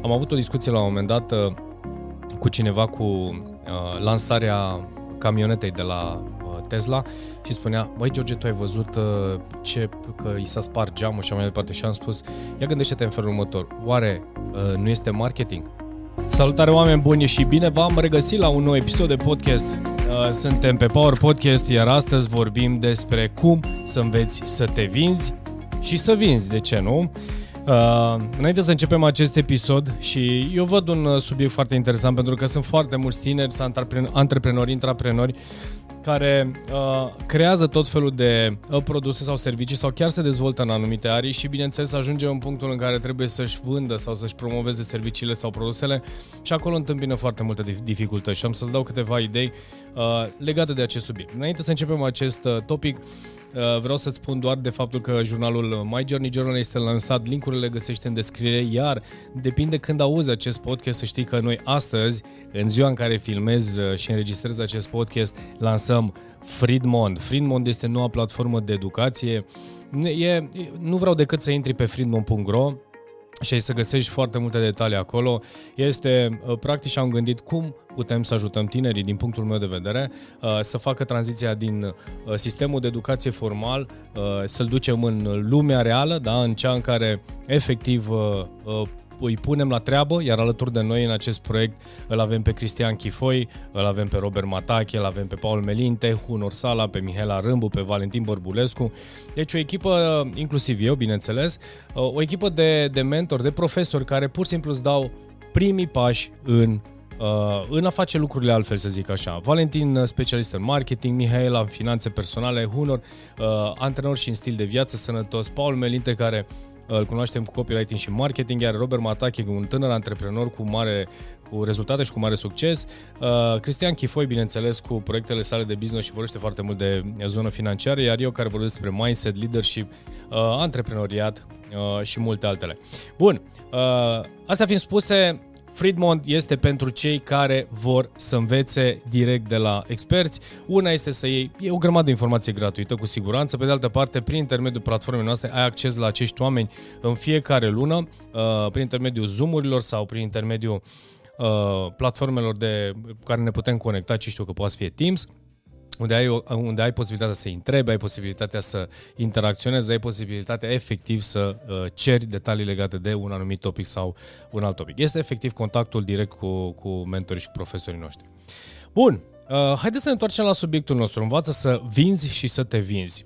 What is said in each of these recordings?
Am avut o discuție la un moment dat uh, cu cineva cu uh, lansarea camionetei de la uh, Tesla și spunea, băi George, tu ai văzut uh, ce, că i s-a spart geamul și mai departe și am spus, ia gândește-te în felul următor, oare uh, nu este marketing? Salutare oameni buni și bine v-am regăsit la un nou episod de podcast. Uh, suntem pe Power Podcast, iar astăzi vorbim despre cum să înveți să te vinzi și să vinzi, de ce nu? Uh, înainte să începem acest episod și eu văd un uh, subiect foarte interesant pentru că sunt foarte mulți tineri, antreprenori, intraprenori care uh, creează tot felul de uh, produse sau servicii sau chiar se dezvoltă în anumite arii și bineînțeles ajunge în punctul în care trebuie să-și vândă sau să-și promoveze serviciile sau produsele și acolo întâmpină foarte multe dificultăți și am să-ți dau câteva idei uh, legate de acest subiect. Înainte să începem acest uh, topic, Uh, vreau să-ți spun doar de faptul că jurnalul My Journey Journal este lansat, linkurile le găsești în descriere, iar depinde când auzi acest podcast să știi că noi astăzi, în ziua în care filmez uh, și înregistrez acest podcast, lansăm Friedmond. Friedmond este noua platformă de educație. E, nu vreau decât să intri pe friedmond.ro și ai să găsești foarte multe detalii acolo. Este, uh, practic, și am gândit cum putem să ajutăm tinerii, din punctul meu de vedere, uh, să facă tranziția din uh, sistemul de educație formal, să-l ducem în lumea reală, da, în cea în care efectiv îi punem la treabă, iar alături de noi în acest proiect îl avem pe Cristian Chifoi, îl avem pe Robert Matache, îl avem pe Paul Melinte, Hunor Sala, pe Mihela Râmbu, pe Valentin Bărbulescu. Deci o echipă, inclusiv eu, bineînțeles, o echipă de, de mentori, de profesori care pur și simplu îți dau primii pași în Uh, în a face lucrurile altfel, să zic așa. Valentin, specialist în marketing, Mihaela, în finanțe personale, Hunor, uh, antrenor și în stil de viață sănătos, Paul Melinte, care îl cunoaștem cu copywriting și marketing, iar Robert Matache, un tânăr antreprenor cu mare cu rezultate și cu mare succes. Uh, Cristian Chifoi, bineînțeles, cu proiectele sale de business și vorbește foarte mult de zonă financiară, iar eu care vorbesc despre mindset, leadership, uh, antreprenoriat uh, și multe altele. Bun, uh, astea fiind spuse, Friedmond este pentru cei care vor să învețe direct de la experți. Una este să iei, e o grămadă de informație gratuită cu siguranță, pe de altă parte, prin intermediul platformei noastre ai acces la acești oameni în fiecare lună, uh, prin intermediul Zoom-urilor sau prin intermediul uh, platformelor de care ne putem conecta, ce știu că poate să fie Teams unde ai, unde ai posibilitatea să întrebi, ai posibilitatea să interacționezi, ai posibilitatea efectiv să uh, ceri detalii legate de un anumit topic sau un alt topic. Este efectiv contactul direct cu, cu mentorii și cu profesorii noștri. Bun, uh, haideți să ne întoarcem la subiectul nostru. Învață să vinzi și să te vinzi.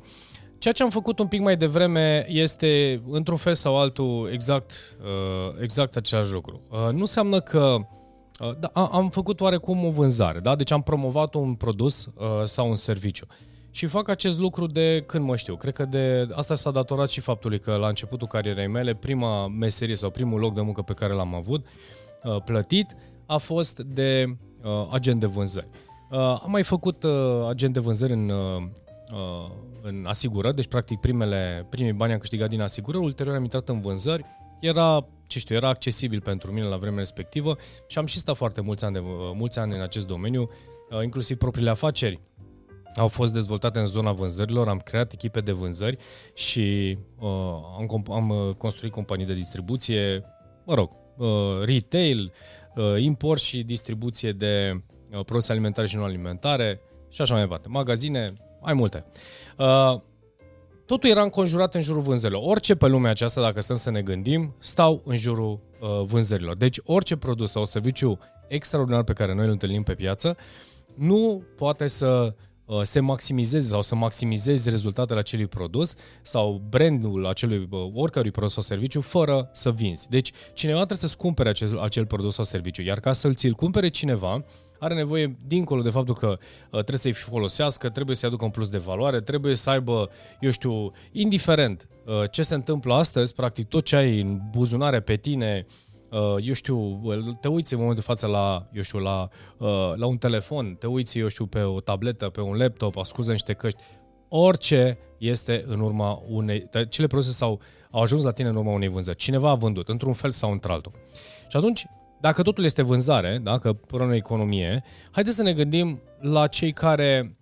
Ceea ce am făcut un pic mai devreme este, într-un fel sau altul, exact, uh, exact același lucru. Uh, nu înseamnă că Uh, da, am făcut oarecum o vânzare, da? deci am promovat un produs uh, sau un serviciu. Și fac acest lucru de când mă știu. Cred că de asta s-a datorat și faptului că la începutul carierei mele, prima meserie sau primul loc de muncă pe care l-am avut uh, plătit a fost de uh, agent de vânzări. Uh, am mai făcut uh, agent de vânzări în, uh, uh, în asigurări, deci practic primele, primii bani am câștigat din asigurări, ulterior am intrat în vânzări era, ce știu, era accesibil pentru mine la vremea respectivă și am și stat foarte mulți ani, de, mulți ani în acest domeniu, uh, inclusiv propriile afaceri au fost dezvoltate în zona vânzărilor, am creat echipe de vânzări și uh, am, am uh, construit companii de distribuție, mă rog, uh, retail, uh, import și distribuție de uh, produse alimentare și non-alimentare și așa mai departe, magazine, mai multe. Uh, totul era înconjurat în jurul vânzărilor. Orice pe lumea aceasta, dacă stăm să ne gândim, stau în jurul uh, vânzărilor. Deci orice produs sau serviciu extraordinar pe care noi îl întâlnim pe piață, nu poate să uh, se maximizeze sau să maximizezi rezultatele acelui produs sau brandul acelui uh, oricărui produs sau serviciu fără să vinzi. Deci cineva trebuie să-ți cumpere acel, acel produs sau serviciu, iar ca să-l ți-l cumpere cineva, are nevoie, dincolo de faptul că uh, trebuie să-i folosească, trebuie să-i aducă un plus de valoare, trebuie să aibă, eu știu, indiferent uh, ce se întâmplă astăzi, practic tot ce ai în buzunare pe tine, uh, eu știu, te uiți în momentul de față la, eu știu, la, la un telefon, te uiți, eu știu, pe o tabletă, pe un laptop, ascultă niște căști, orice este în urma unei, cele produse sau au ajuns la tine în urma unei vânzări. Cineva a vândut, într-un fel sau într-altul. Și atunci, dacă totul este vânzare, dacă până în economie, haideți să ne gândim la cei care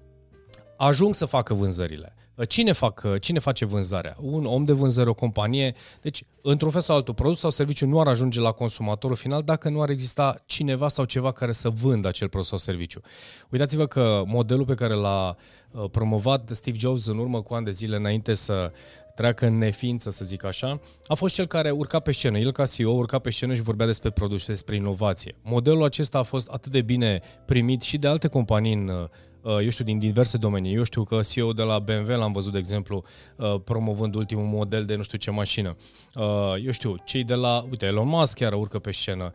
ajung să facă vânzările. Cine, fac, cine face vânzarea? Un om de vânzări, o companie. Deci, într-un fel sau altul, produs sau serviciu nu ar ajunge la consumatorul final dacă nu ar exista cineva sau ceva care să vândă acel produs sau serviciu. Uitați-vă că modelul pe care l-a promovat Steve Jobs în urmă cu ani de zile înainte să treacă în neființă, să zic așa, a fost cel care urca pe scenă. El, ca CEO, urca pe scenă și vorbea despre produse, despre inovație. Modelul acesta a fost atât de bine primit și de alte companii în uh, eu știu, din diverse domenii. Eu știu că CEO de la BMW l-am văzut, de exemplu, uh, promovând ultimul model de nu știu ce mașină. Uh, eu știu, cei de la, uite, Elon Musk chiar urcă pe scenă.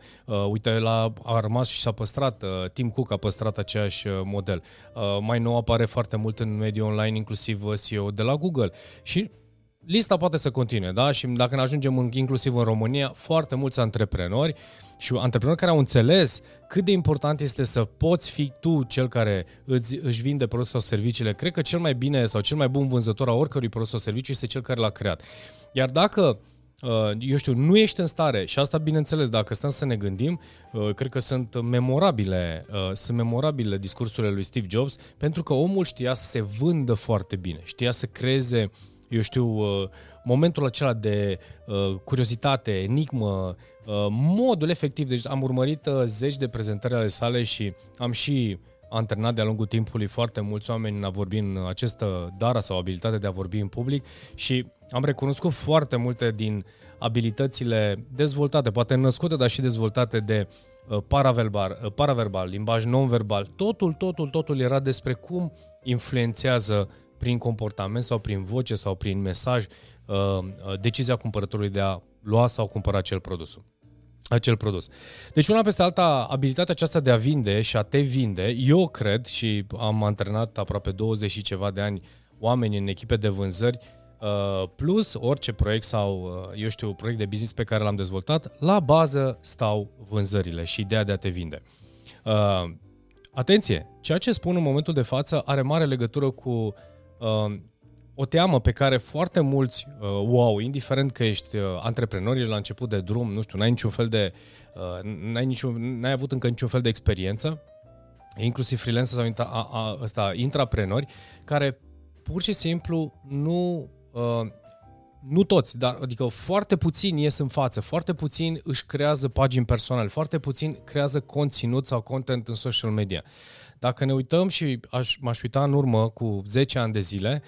Uite, la a rămas și s-a păstrat, Tim Cook a păstrat aceeași model. Mai nou apare foarte mult în mediul online, inclusiv CEO de la Google. Și lista poate să continue, da? Și dacă ne ajungem în, inclusiv în România, foarte mulți antreprenori și antreprenori care au înțeles cât de important este să poți fi tu cel care îți, își vinde produsul sau serviciile. Cred că cel mai bine sau cel mai bun vânzător a oricărui produs sau serviciu este cel care l-a creat. Iar dacă uh, eu știu, nu ești în stare, și asta bineînțeles, dacă stăm să ne gândim, uh, cred că sunt memorabile, uh, sunt memorabile discursurile lui Steve Jobs, pentru că omul știa să se vândă foarte bine, știa să creeze eu știu, uh, momentul acela de uh, curiozitate, enigmă, uh, modul efectiv. Deci am urmărit zeci de prezentări ale sale și am și antrenat de-a lungul timpului foarte mulți oameni în a vorbi în această dara sau abilitate de a vorbi în public și am recunoscut foarte multe din abilitățile dezvoltate, poate născute, dar și dezvoltate de paraverbal, paraverbal limbaj non-verbal. Totul, totul, totul era despre cum influențează prin comportament sau prin voce sau prin mesaj uh, uh, decizia cumpărătorului de a lua sau cumpăra acel produs acel produs. Deci una peste alta, abilitatea aceasta de a vinde și a te vinde, eu cred și am antrenat aproape 20 și ceva de ani oameni în echipe de vânzări, uh, plus orice proiect sau, eu știu, proiect de business pe care l-am dezvoltat, la bază stau vânzările și ideea de a te vinde. Atenție, ceea ce spun în momentul de față are mare legătură cu uh, o teamă pe care foarte mulți uh, o au, indiferent că ești uh, antreprenor, ești la început de drum, nu știu, n-ai niciun fel de, uh, n-ai, niciun, n-ai avut încă niciun fel de experiență, inclusiv freelancer sau intra, a, a, ăsta, intraprenori, care pur și simplu nu, uh, nu toți, dar adică foarte puțini ies în față, foarte puțini își creează pagini personale, foarte puțini creează conținut sau content în social media. Dacă ne uităm și aș, m-aș uita în urmă cu 10 ani de zile,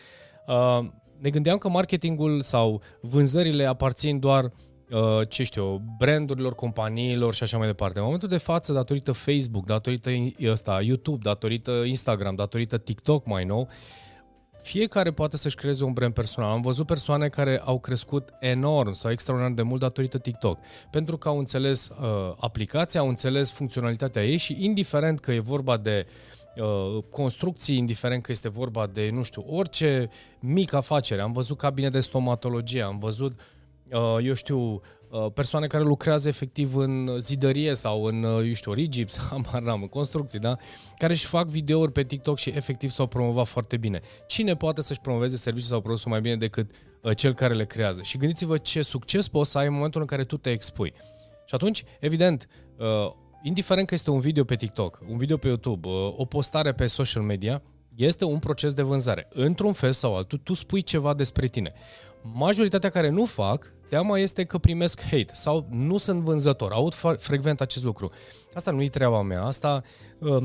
uh, ne gândeam că marketingul sau vânzările aparțin doar uh, ce știu, brandurilor, companiilor și așa mai departe. În momentul de față, datorită Facebook, datorită ăsta, YouTube, datorită Instagram, datorită TikTok mai nou, fiecare poate să-și creeze un brand personal. Am văzut persoane care au crescut enorm sau extraordinar de mult datorită TikTok, pentru că au înțeles uh, aplicația, au înțeles funcționalitatea ei și indiferent că e vorba de uh, construcții, indiferent că este vorba de, nu știu, orice mică afacere. Am văzut cabine de stomatologie, am văzut, uh, eu știu, Uh, persoane care lucrează efectiv în zidărie sau în, uh, eu știu, rigips, am în construcții, da? Care își fac videouri pe TikTok și efectiv s-au promovat foarte bine. Cine poate să-și promoveze serviciul sau produsul mai bine decât uh, cel care le creează? Și gândiți-vă ce succes poți să ai în momentul în care tu te expui. Și atunci, evident, uh, indiferent că este un video pe TikTok, un video pe YouTube, uh, o postare pe social media, este un proces de vânzare. Într-un fel sau altul, tu spui ceva despre tine. Majoritatea care nu fac, teama este că primesc hate sau nu sunt vânzător. Aud frecvent acest lucru. Asta nu e treaba mea, asta uh,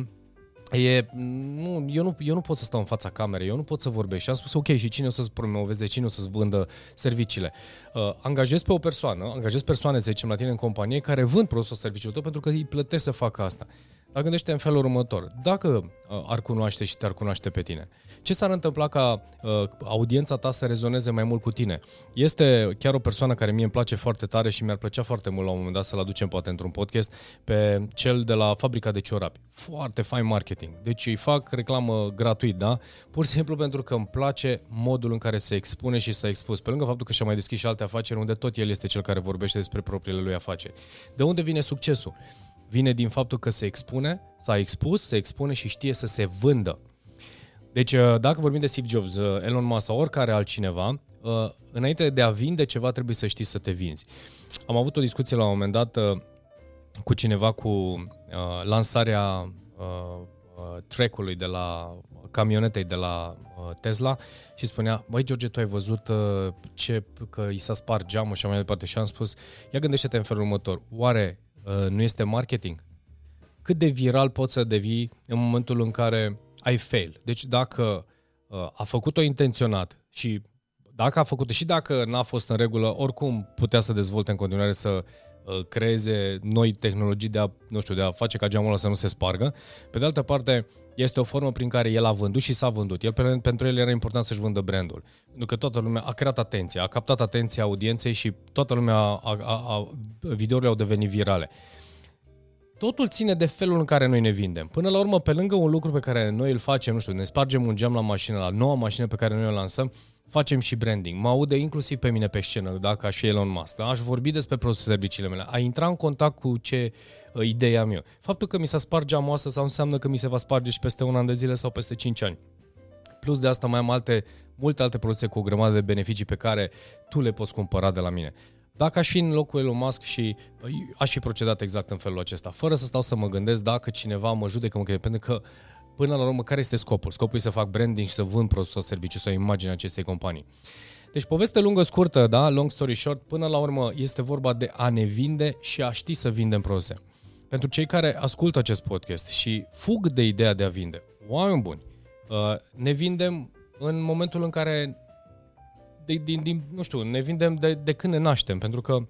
E, nu, eu, nu, eu nu pot să stau în fața camerei, eu nu pot să vorbesc. Și am spus, ok, și cine o să-ți promoveze, cine o să-ți vândă serviciile? Uh, angajez pe o persoană, angajez persoane, să zicem, la tine în companie, care vând produsul serviciul tău pentru că îi plătesc să facă asta. Dar gândește în felul următor. Dacă uh, ar cunoaște și te-ar cunoaște pe tine, ce s-ar întâmpla ca uh, audiența ta să rezoneze mai mult cu tine? Este chiar o persoană care mie îmi place foarte tare și mi-ar plăcea foarte mult la un moment dat să-l aducem poate într-un podcast pe cel de la fabrica de ciorapi. Foarte fain marketing. Deci îi fac reclamă gratuit, da? Pur și simplu pentru că îmi place modul în care se expune și s-a expus. Pe lângă faptul că și-a mai deschis și alte afaceri unde tot el este cel care vorbește despre propriile lui afaceri. De unde vine succesul? Vine din faptul că se expune, s-a expus, se expune și știe să se vândă. Deci, uh, dacă vorbim de Steve Jobs, uh, Elon Musk sau oricare altcineva, uh, înainte de a vinde ceva, trebuie să știi să te vinzi. Am avut o discuție la un moment dat cu cineva cu lansarea track-ului de la camionetei de la uh, Tesla și spunea, băi George, tu ai văzut uh, ce, că i s-a spart geamul și mai departe și am spus, ia gândește-te în felul următor, oare uh, nu este marketing? Cât de viral poți să devii în momentul în care ai fail? Deci dacă uh, a făcut-o intenționat și dacă a făcut-o și dacă n-a fost în regulă, oricum putea să dezvolte în continuare să Uh, creeze noi tehnologii de a, nu știu, de a face ca geamul ăla să nu se spargă. Pe de altă parte, este o formă prin care el a vândut și s-a vândut. El, pentru el era important să-și vândă brandul. Pentru că toată lumea a creat atenție, a captat atenția audienței și toată lumea, a, a, a, videourile au devenit virale. Totul ține de felul în care noi ne vindem. Până la urmă, pe lângă un lucru pe care noi îl facem, nu știu, ne spargem un geam la mașină, la noua mașină pe care noi o lansăm, facem și branding. Mă aude inclusiv pe mine pe scenă, dacă aș fi Elon Musk. Da? Aș vorbi despre produsele serviciile mele. A intra în contact cu ce uh, idee am eu. Faptul că mi s-a spart geamul asta sau înseamnă că mi se va sparge și peste un an de zile sau peste 5 ani. Plus de asta mai am alte, multe alte produse cu o grămadă de beneficii pe care tu le poți cumpăra de la mine. Dacă aș fi în locul Elon Musk și uh, aș fi procedat exact în felul acesta, fără să stau să mă gândesc dacă cineva mă judecă, mă pentru că până la urmă, care este scopul? Scopul e să fac branding și să vând produs sau serviciu sau imagine acestei companii. Deci poveste lungă, scurtă, da, long story short, până la urmă este vorba de a ne vinde și a ști să vindem produse. Pentru cei care ascultă acest podcast și fug de ideea de a vinde, oameni buni, uh, ne vindem în momentul în care, de, din, din, nu știu, ne vindem de, de când ne naștem, pentru că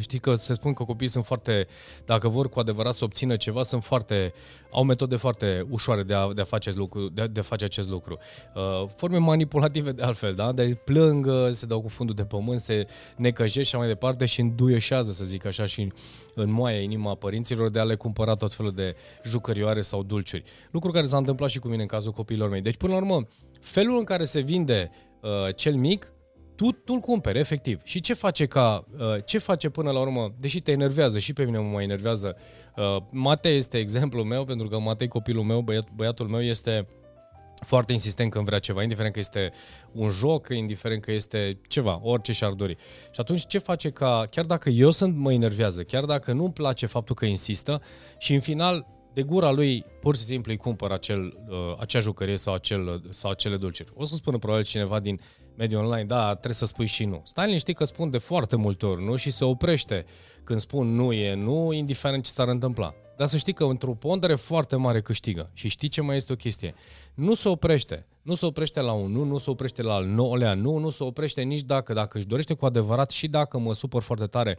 Știi că se spun că copiii sunt foarte, dacă vor cu adevărat să obțină ceva, sunt foarte, au metode foarte ușoare de a, de a, face, lucru, de, de a face acest lucru. Uh, forme manipulative de altfel, da? De plâng, se dau cu fundul de pământ, se necăjește și mai departe și înduieșează, să zic așa, și în moaia inima părinților de a le cumpăra tot felul de jucărioare sau dulciuri. Lucru care s-a întâmplat și cu mine în cazul copiilor mei. Deci, până la urmă, felul în care se vinde uh, cel mic tu, tu îl cumperi, efectiv. Și ce face ca, uh, ce face până la urmă, deși te enervează, și pe mine mă mai enervează, uh, Matei este exemplul meu, pentru că Matei, copilul meu, băiat, băiatul meu, este foarte insistent când vrea ceva, indiferent că este un joc, indiferent că este ceva, orice și-ar dori. Și atunci ce face ca, chiar dacă eu sunt, mă enervează, chiar dacă nu-mi place faptul că insistă și în final de gura lui pur și simplu îi cumpăr acel, uh, acea jucărie sau, acel, sau acele dulciuri. O să spună probabil cineva din mediul online, da, trebuie să spui și nu. Stai liniștit că spun de foarte multe ori nu și se oprește când spun nu e nu, indiferent ce s-ar întâmpla. Dar să știi că într-o pondere foarte mare câștigă. Și știi ce mai este o chestie? Nu se oprește. Nu se oprește la un nu, nu se oprește la al nouălea nu, nu se oprește nici dacă, dacă își dorește cu adevărat și dacă mă supăr foarte tare,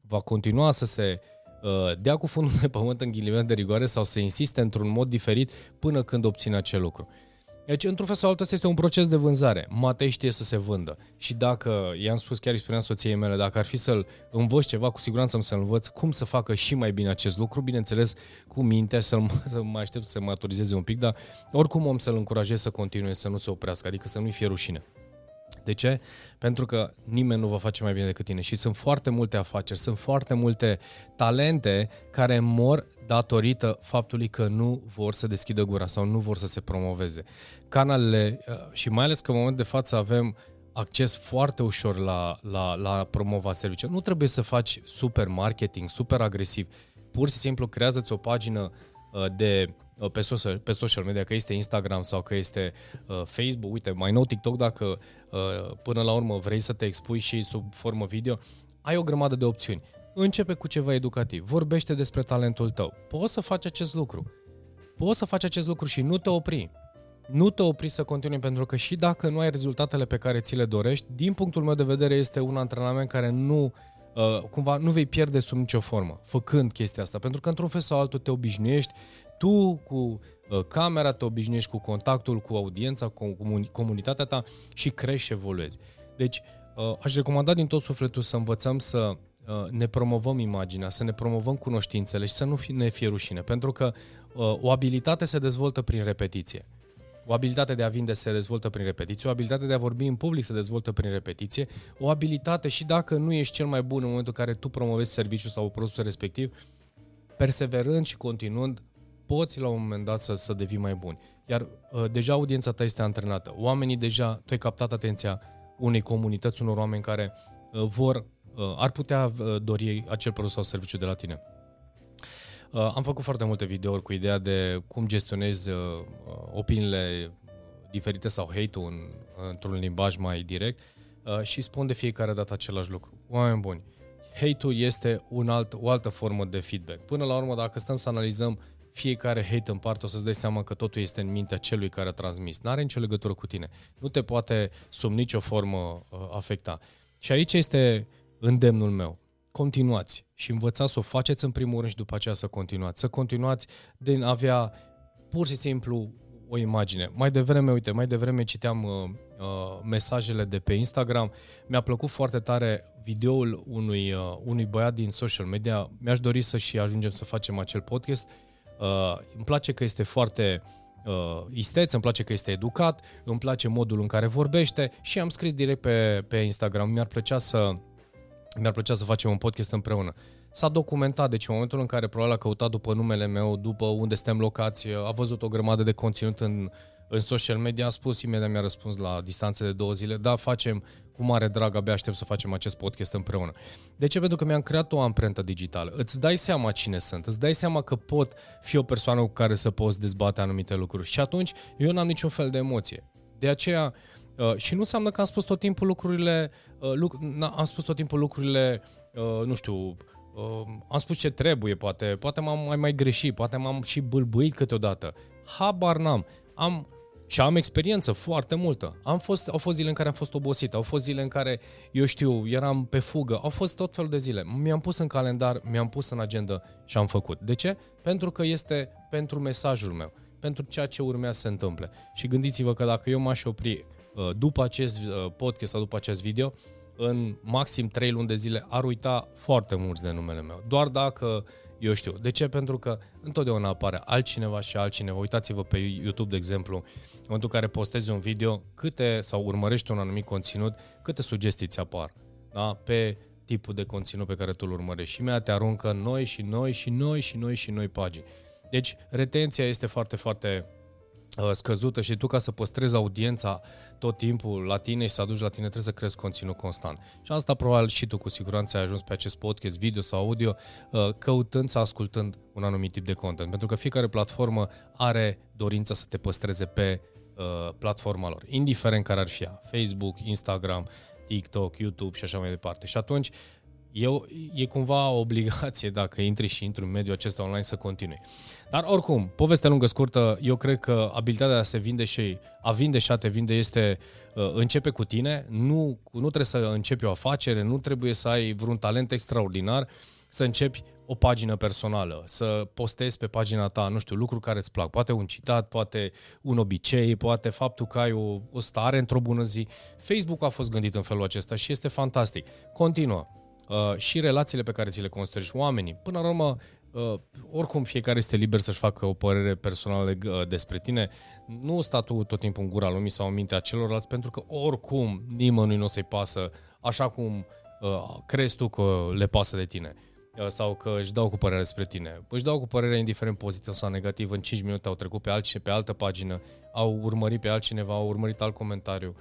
va continua să se uh, dea cu fundul de pământ în ghilimele de rigoare sau să insiste într-un mod diferit până când obține acel lucru. Deci, într-un fel sau altul, este un proces de vânzare. Matei știe să se vândă. Și dacă, i-am spus, chiar îi spuneam soției mele, dacă ar fi să-l învăț ceva, cu siguranță am să-l învăț cum să facă și mai bine acest lucru, bineînțeles, cu minte, să, să mai aștept să maturizeze un pic, dar oricum om să-l încurajez să continue, să nu se oprească, adică să nu-i fie rușine. De ce? Pentru că nimeni nu va face mai bine decât tine și sunt foarte multe afaceri, sunt foarte multe talente care mor datorită faptului că nu vor să deschidă gura sau nu vor să se promoveze. Canalele, uh, și mai ales că în momentul de față avem acces foarte ușor la, la, la promova serviciu. Nu trebuie să faci super marketing, super agresiv. Pur și simplu creează-ți o pagină uh, de Uh, pe social, pe social media, că este Instagram sau că este uh, Facebook, uite, mai nou TikTok, dacă uh, până la urmă vrei să te expui și sub formă video, ai o grămadă de opțiuni. Începe cu ceva educativ, vorbește despre talentul tău. Poți să faci acest lucru. Poți să faci acest lucru și nu te opri. Nu te opri să continui pentru că și dacă nu ai rezultatele pe care ți le dorești, din punctul meu de vedere este un antrenament care nu uh, cumva nu vei pierde sub nicio formă făcând chestia asta, pentru că într-un fel sau altul te obișnuiești, tu cu uh, camera te obișnuiești cu contactul cu audiența, cu comunitatea ta și crești și evoluezi. Deci, uh, aș recomanda din tot sufletul să învățăm să uh, ne promovăm imaginea, să ne promovăm cunoștințele și să nu ne fie rușine, pentru că o abilitate se dezvoltă prin repetiție. O abilitate de a vinde se dezvoltă prin repetiție, o abilitate de a vorbi în public se dezvoltă prin repetiție, o abilitate și dacă nu ești cel mai bun în momentul în care tu promovezi serviciul sau produsul respectiv, perseverând și continuând, poți la un moment dat să, să devii mai bun. Iar uh, deja audiența ta este antrenată. Oamenii deja, tu ai captat atenția unei comunități, unor oameni care uh, vor, uh, ar putea uh, dori acel produs sau serviciu de la tine. Uh, am făcut foarte multe videouri cu ideea de cum gestionezi uh, uh, opiniile diferite sau hate-ul în, într-un limbaj mai direct uh, și spun de fiecare dată același lucru. Oameni buni, hate-ul este un alt, o altă formă de feedback. Până la urmă, dacă stăm să analizăm fiecare hate în parte, o să-ți dai seama că totul este în mintea celui care a transmis. N-are nicio legătură cu tine. Nu te poate sub nicio formă uh, afecta. Și aici este îndemnul meu. Continuați și învățați să o faceți în primul rând și după aceea să continuați. Să continuați din avea pur și simplu o imagine. Mai devreme, uite, mai devreme citeam uh, uh, mesajele de pe Instagram. Mi-a plăcut foarte tare videoul unui, uh, unui băiat din social media. Mi-aș dori să și ajungem să facem acel podcast. Uh, îmi place că este foarte uh, isteț, îmi place că este educat, îmi place modul în care vorbește și am scris direct pe, pe Instagram. Mi-ar plăcea să mi-ar plăcea să facem un podcast împreună. S-a documentat, deci în momentul în care probabil a căutat după numele meu, după unde suntem locați, a văzut o grămadă de conținut în, în social media, a spus, imediat mi-a răspuns la distanțe de două zile, da, facem cu mare drag, abia aștept să facem acest podcast împreună. De ce? Pentru că mi-am creat o amprentă digitală. Îți dai seama cine sunt, îți dai seama că pot fi o persoană cu care să poți dezbate anumite lucruri și atunci eu n-am niciun fel de emoție. De aceea, uh, și nu înseamnă că am spus tot timpul lucrurile, uh, luc- am spus tot timpul lucrurile, uh, nu știu, uh, am spus ce trebuie, poate, poate m-am mai, mai greșit, poate m-am și bâlbâit câteodată. Habar n-am. Am și am experiență foarte multă. Am fost, au fost zile în care am fost obosit, au fost zile în care, eu știu, eram pe fugă, au fost tot felul de zile. Mi-am pus în calendar, mi-am pus în agenda și am făcut. De ce? Pentru că este pentru mesajul meu, pentru ceea ce urmează să se întâmple. Și gândiți-vă că dacă eu m-aș opri uh, după acest uh, podcast sau după acest video, în maxim 3 luni de zile ar uita foarte mulți de numele meu. Doar dacă eu știu. De ce? Pentru că întotdeauna apare altcineva și altcineva. Uitați-vă pe YouTube, de exemplu, în momentul în care postezi un video, câte, sau urmărești un anumit conținut, câte sugestii ți apar da? pe tipul de conținut pe care tu îl urmărești. Și mea te aruncă noi și noi și noi și noi și noi pagini. Deci, retenția este foarte, foarte Uh, scăzută și tu ca să păstrezi audiența tot timpul la tine și să aduci la tine trebuie să crezi conținut constant. Și asta probabil și tu cu siguranță ai ajuns pe acest podcast video sau audio uh, căutând sau ascultând un anumit tip de content. Pentru că fiecare platformă are dorința să te păstreze pe uh, platforma lor, indiferent care ar fi ea, Facebook, Instagram, TikTok, YouTube și așa mai departe. Și atunci eu, e cumva o obligație dacă intri și intri în mediul acesta online să continui. Dar oricum, poveste lungă, scurtă, eu cred că abilitatea de a se vinde și a vinde și a te vinde este uh, începe cu tine, nu, nu trebuie să începi o afacere, nu trebuie să ai vreun talent extraordinar, să începi o pagină personală, să postezi pe pagina ta, nu știu, lucruri care îți plac, poate un citat, poate un obicei, poate faptul că ai o, o stare într-o bună zi. Facebook a fost gândit în felul acesta și este fantastic. Continuă. Uh, și relațiile pe care ți le construiești, oamenii. Până la urmă, Uh, oricum fiecare este liber să-și facă o părere personală uh, despre tine. Nu sta tu tot timpul în gura lumii sau în mintea celorlalți, pentru că oricum nimănui nu o să-i pasă așa cum uh, crezi tu că le pasă de tine uh, sau că își dau cu părere despre tine. Își dau cu părere indiferent pozitiv sau negativ, în 5 minute au trecut pe, altcine, pe altă pagină, au urmărit pe altcineva, au urmărit alt comentariu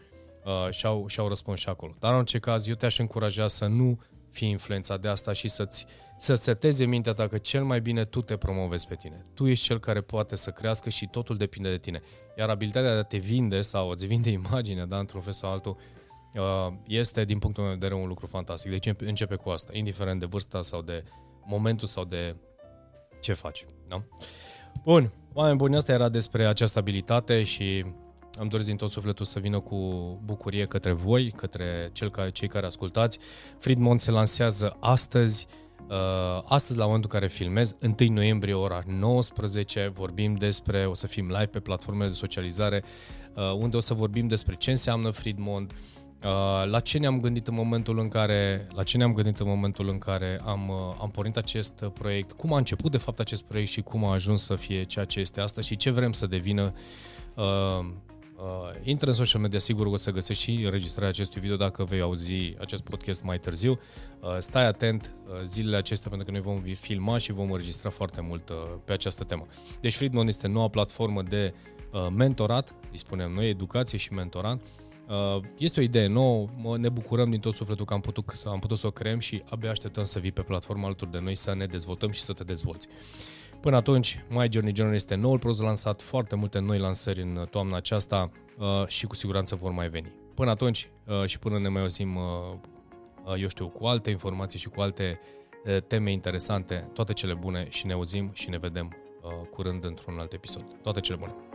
uh, și, au, și au răspuns și acolo. Dar în orice caz, eu te-aș încuraja să nu fii influențat de asta și să-ți să seteze mintea ta că cel mai bine tu te promovezi pe tine. Tu ești cel care poate să crească și totul depinde de tine. Iar abilitatea de a te vinde sau a-ți vinde imaginea, da, într-un fel sau altul, uh, este, din punctul meu de vedere, un lucru fantastic. Deci începe cu asta, indiferent de vârsta sau de momentul sau de ce faci. Da? Bun, oameni buni, asta era despre această abilitate și am dorit din tot sufletul să vină cu bucurie către voi, către cel care, cei care ascultați. Friedmont se lansează astăzi, Uh, astăzi, la momentul în care filmez, 1 noiembrie, ora 19, vorbim despre, o să fim live pe platformele de socializare, uh, unde o să vorbim despre ce înseamnă Friedmont, uh, la ce ne-am gândit în momentul în care, la ce ne-am gândit în momentul în care am, am pornit acest proiect, cum a început de fapt acest proiect și cum a ajuns să fie ceea ce este asta și ce vrem să devină Uh, intră în social media, sigur o să găsești și înregistrarea acestui video dacă vei auzi acest podcast mai târziu. Uh, stai atent uh, zilele acestea pentru că noi vom filma și vom înregistra foarte mult uh, pe această temă. Deci Friedman este noua platformă de uh, mentorat, îi spunem noi, educație și mentorat. Uh, este o idee nouă, ne bucurăm din tot sufletul că am putut, am putut să o creăm și abia așteptăm să vii pe platforma alături de noi să ne dezvoltăm și să te dezvolți. Până atunci, My Journey Journal este noul produs lansat, foarte multe noi lansări în toamna aceasta uh, și cu siguranță vor mai veni. Până atunci uh, și până ne mai auzim, uh, uh, eu știu, cu alte informații și cu alte uh, teme interesante, toate cele bune și ne auzim și ne vedem uh, curând într-un alt episod. Toate cele bune!